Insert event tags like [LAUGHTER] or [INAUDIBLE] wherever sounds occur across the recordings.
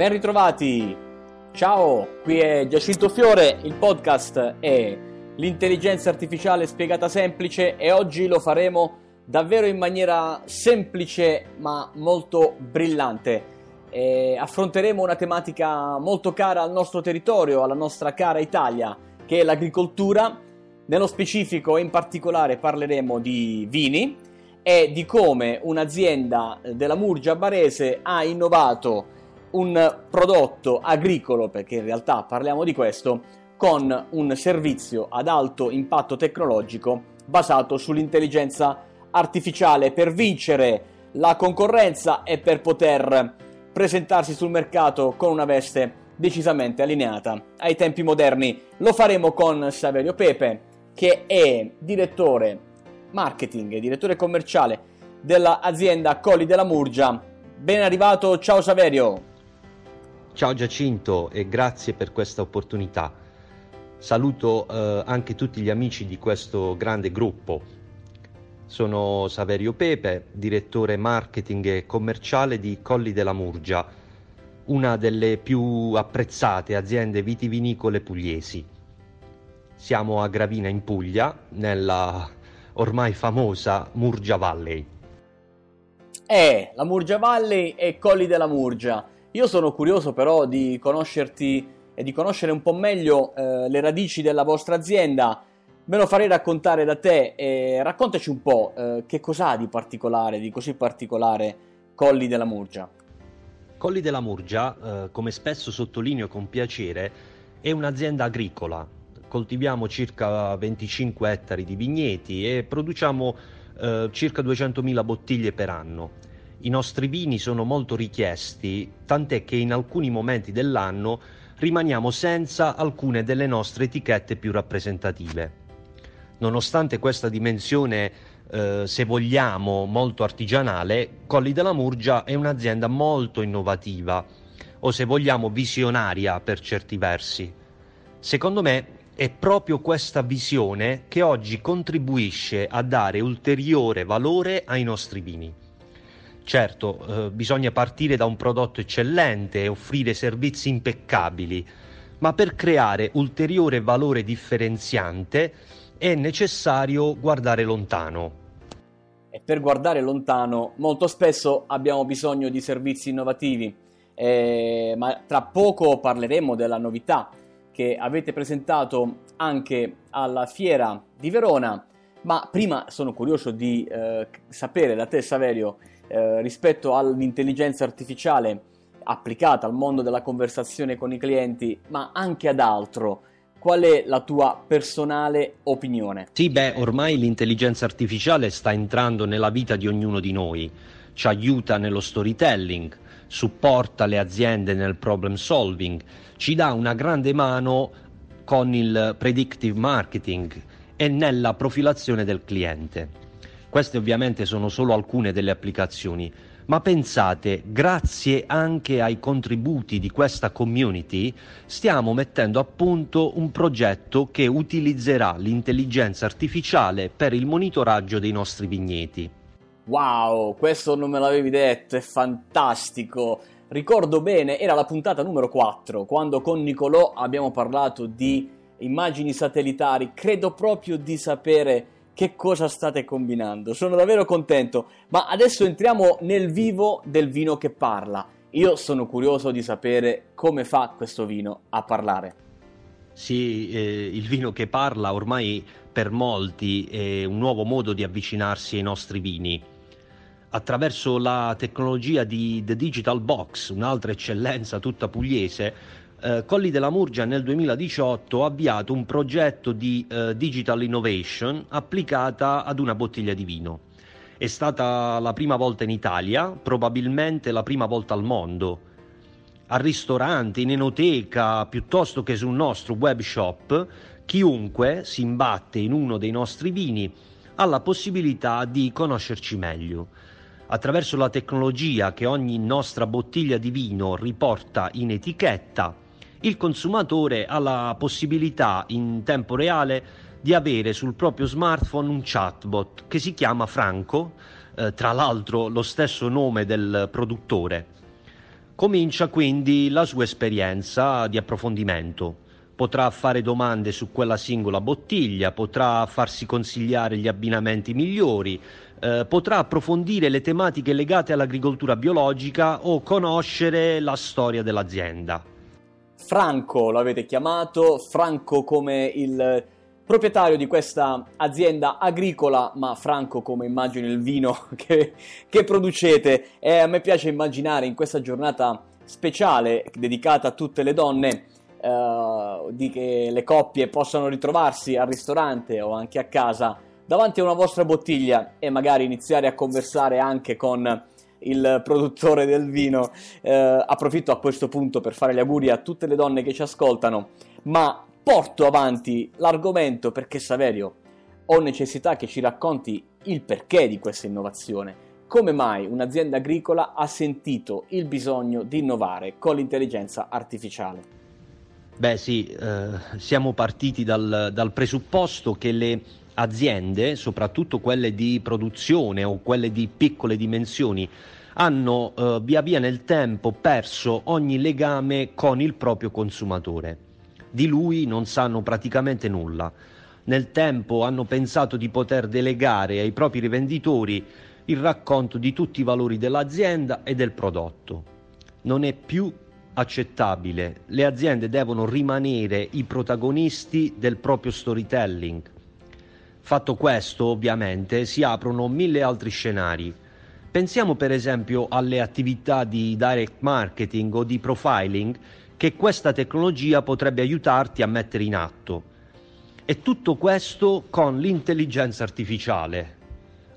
Ben ritrovati! Ciao, qui è Giacinto Fiore, il podcast è l'intelligenza artificiale spiegata semplice e oggi lo faremo davvero in maniera semplice ma molto brillante. E affronteremo una tematica molto cara al nostro territorio, alla nostra cara Italia, che è l'agricoltura. Nello specifico e in particolare parleremo di vini e di come un'azienda della Murgia Barese ha innovato un prodotto agricolo, perché in realtà parliamo di questo, con un servizio ad alto impatto tecnologico basato sull'intelligenza artificiale per vincere la concorrenza e per poter presentarsi sul mercato con una veste decisamente allineata ai tempi moderni. Lo faremo con Saverio Pepe, che è direttore marketing e direttore commerciale dell'azienda Colli della Murgia. Ben arrivato, ciao Saverio! Ciao Giacinto e grazie per questa opportunità. Saluto eh, anche tutti gli amici di questo grande gruppo. Sono Saverio Pepe, direttore marketing e commerciale di Colli della Murgia, una delle più apprezzate aziende vitivinicole pugliesi. Siamo a Gravina in Puglia, nella ormai famosa Murgia Valley. Eh, la Murgia Valley e Colli della Murgia io sono curioso però di conoscerti e di conoscere un po' meglio eh, le radici della vostra azienda. Me lo farei raccontare da te e raccontaci un po' eh, che cos'ha di particolare, di così particolare Colli della Murgia. Colli della Murgia, eh, come spesso sottolineo con piacere, è un'azienda agricola. Coltiviamo circa 25 ettari di vigneti e produciamo eh, circa 200.000 bottiglie per anno. I nostri vini sono molto richiesti, tant'è che in alcuni momenti dell'anno rimaniamo senza alcune delle nostre etichette più rappresentative. Nonostante questa dimensione, eh, se vogliamo, molto artigianale, Colli della Murgia è un'azienda molto innovativa, o se vogliamo visionaria per certi versi. Secondo me è proprio questa visione che oggi contribuisce a dare ulteriore valore ai nostri vini. Certo, eh, bisogna partire da un prodotto eccellente e offrire servizi impeccabili, ma per creare ulteriore valore differenziante è necessario guardare lontano. E per guardare lontano molto spesso abbiamo bisogno di servizi innovativi, eh, ma tra poco parleremo della novità che avete presentato anche alla fiera di Verona, ma prima sono curioso di eh, sapere da te Saverio eh, rispetto all'intelligenza artificiale applicata al mondo della conversazione con i clienti, ma anche ad altro. Qual è la tua personale opinione? Sì, beh, ormai l'intelligenza artificiale sta entrando nella vita di ognuno di noi, ci aiuta nello storytelling, supporta le aziende nel problem solving, ci dà una grande mano con il predictive marketing e nella profilazione del cliente. Queste ovviamente sono solo alcune delle applicazioni, ma pensate, grazie anche ai contributi di questa community, stiamo mettendo a punto un progetto che utilizzerà l'intelligenza artificiale per il monitoraggio dei nostri vigneti. Wow, questo non me l'avevi detto, è fantastico. Ricordo bene, era la puntata numero 4, quando con Nicolò abbiamo parlato di immagini satellitari. Credo proprio di sapere che cosa state combinando. Sono davvero contento, ma adesso entriamo nel vivo del vino che parla. Io sono curioso di sapere come fa questo vino a parlare. Sì, eh, il vino che parla ormai per molti è un nuovo modo di avvicinarsi ai nostri vini. Attraverso la tecnologia di The Digital Box, un'altra eccellenza tutta pugliese, eh, Colli della Murgia nel 2018 ha avviato un progetto di eh, digital innovation applicata ad una bottiglia di vino. È stata la prima volta in Italia, probabilmente la prima volta al mondo. Al ristorante, in enoteca, piuttosto che sul nostro web shop, chiunque si imbatte in uno dei nostri vini ha la possibilità di conoscerci meglio. Attraverso la tecnologia che ogni nostra bottiglia di vino riporta in etichetta, il consumatore ha la possibilità in tempo reale di avere sul proprio smartphone un chatbot che si chiama Franco, eh, tra l'altro lo stesso nome del produttore. Comincia quindi la sua esperienza di approfondimento. Potrà fare domande su quella singola bottiglia, potrà farsi consigliare gli abbinamenti migliori, eh, potrà approfondire le tematiche legate all'agricoltura biologica o conoscere la storia dell'azienda. Franco l'avete chiamato, Franco come il proprietario di questa azienda agricola, ma Franco come immagino il vino [LAUGHS] che, che producete. E a me piace immaginare in questa giornata speciale dedicata a tutte le donne Uh, di che le coppie possano ritrovarsi al ristorante o anche a casa davanti a una vostra bottiglia e magari iniziare a conversare anche con il produttore del vino. Uh, approfitto a questo punto per fare gli auguri a tutte le donne che ci ascoltano, ma porto avanti l'argomento perché Saverio ho necessità che ci racconti il perché di questa innovazione. Come mai un'azienda agricola ha sentito il bisogno di innovare con l'intelligenza artificiale? Beh sì, eh, siamo partiti dal, dal presupposto che le aziende, soprattutto quelle di produzione o quelle di piccole dimensioni, hanno eh, via via nel tempo perso ogni legame con il proprio consumatore di lui non sanno praticamente nulla. Nel tempo hanno pensato di poter delegare ai propri rivenditori il racconto di tutti i valori dell'azienda e del prodotto. Non è più accettabile. Le aziende devono rimanere i protagonisti del proprio storytelling. Fatto questo, ovviamente, si aprono mille altri scenari. Pensiamo per esempio alle attività di direct marketing o di profiling che questa tecnologia potrebbe aiutarti a mettere in atto. E tutto questo con l'intelligenza artificiale,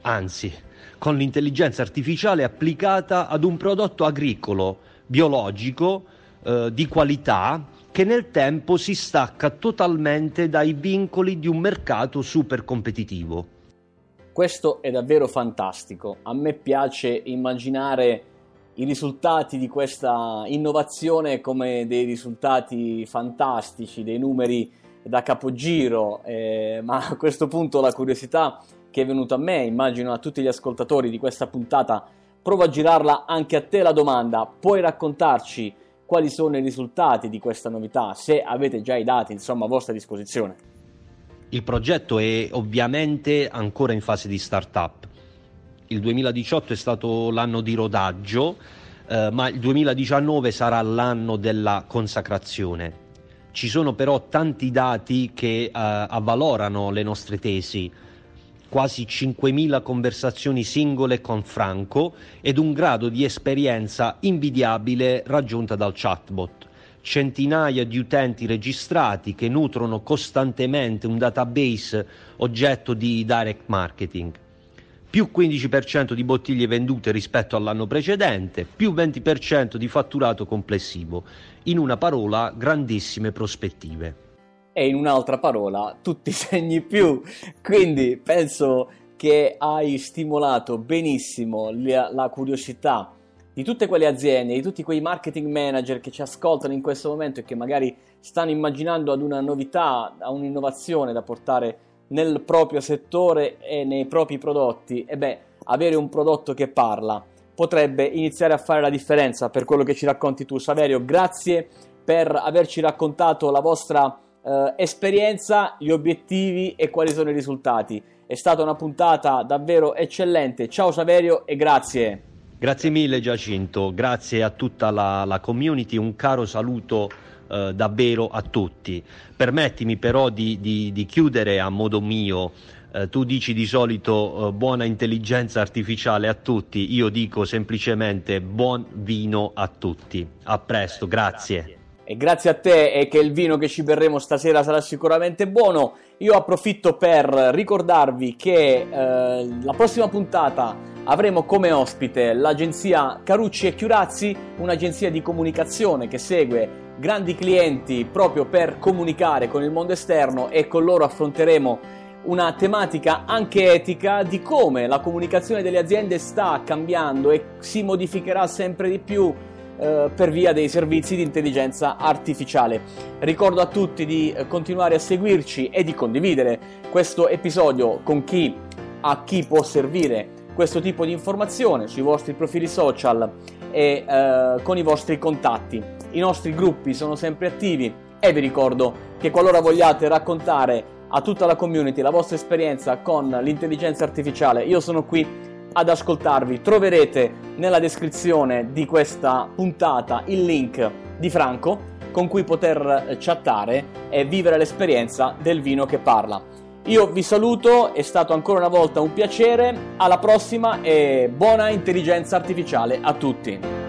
anzi, con l'intelligenza artificiale applicata ad un prodotto agricolo, biologico, eh, di qualità, che nel tempo si stacca totalmente dai vincoli di un mercato super competitivo. Questo è davvero fantastico. A me piace immaginare i risultati di questa innovazione come dei risultati fantastici, dei numeri da capogiro, eh, ma a questo punto la curiosità che è venuta a me, immagino a tutti gli ascoltatori di questa puntata, provo a girarla anche a te la domanda, puoi raccontarci quali sono i risultati di questa novità, se avete già i dati insomma a vostra disposizione? Il progetto è ovviamente ancora in fase di start-up il 2018 è stato l'anno di rodaggio, eh, ma il 2019 sarà l'anno della consacrazione. Ci sono però tanti dati che eh, avvalorano le nostre tesi, quasi 5.000 conversazioni singole con Franco ed un grado di esperienza invidiabile raggiunta dal chatbot centinaia di utenti registrati che nutrono costantemente un database oggetto di direct marketing più 15% di bottiglie vendute rispetto all'anno precedente, più 20% di fatturato complessivo. In una parola, grandissime prospettive. E in un'altra parola, tutti i segni più. Quindi penso che hai stimolato benissimo la, la curiosità di tutte quelle aziende, di tutti quei marketing manager che ci ascoltano in questo momento e che magari stanno immaginando ad una novità, a un'innovazione da portare nel proprio settore e nei propri prodotti, e beh, avere un prodotto che parla potrebbe iniziare a fare la differenza per quello che ci racconti tu, Saverio. Grazie per averci raccontato la vostra eh, esperienza, gli obiettivi e quali sono i risultati. È stata una puntata davvero eccellente. Ciao Saverio e grazie. Grazie mille Giacinto, grazie a tutta la, la community, un caro saluto eh, davvero a tutti. Permettimi però di, di, di chiudere a modo mio. Eh, tu dici di solito eh, buona intelligenza artificiale a tutti, io dico semplicemente buon vino a tutti. A presto, grazie. E grazie a te e che il vino che ci berremo stasera sarà sicuramente buono. Io approfitto per ricordarvi che eh, la prossima puntata avremo come ospite l'agenzia Carucci e Chiurazzi, un'agenzia di comunicazione che segue grandi clienti proprio per comunicare con il mondo esterno e con loro affronteremo una tematica anche etica di come la comunicazione delle aziende sta cambiando e si modificherà sempre di più eh, per via dei servizi di intelligenza artificiale. Ricordo a tutti di eh, continuare a seguirci e di condividere questo episodio con chi a chi può servire questo tipo di informazione sui vostri profili social e eh, con i vostri contatti. I nostri gruppi sono sempre attivi e vi ricordo che qualora vogliate raccontare a tutta la community la vostra esperienza con l'intelligenza artificiale, io sono qui ad ascoltarvi. Troverete nella descrizione di questa puntata il link di Franco con cui poter chattare e vivere l'esperienza del vino che parla. Io vi saluto, è stato ancora una volta un piacere, alla prossima e buona intelligenza artificiale a tutti.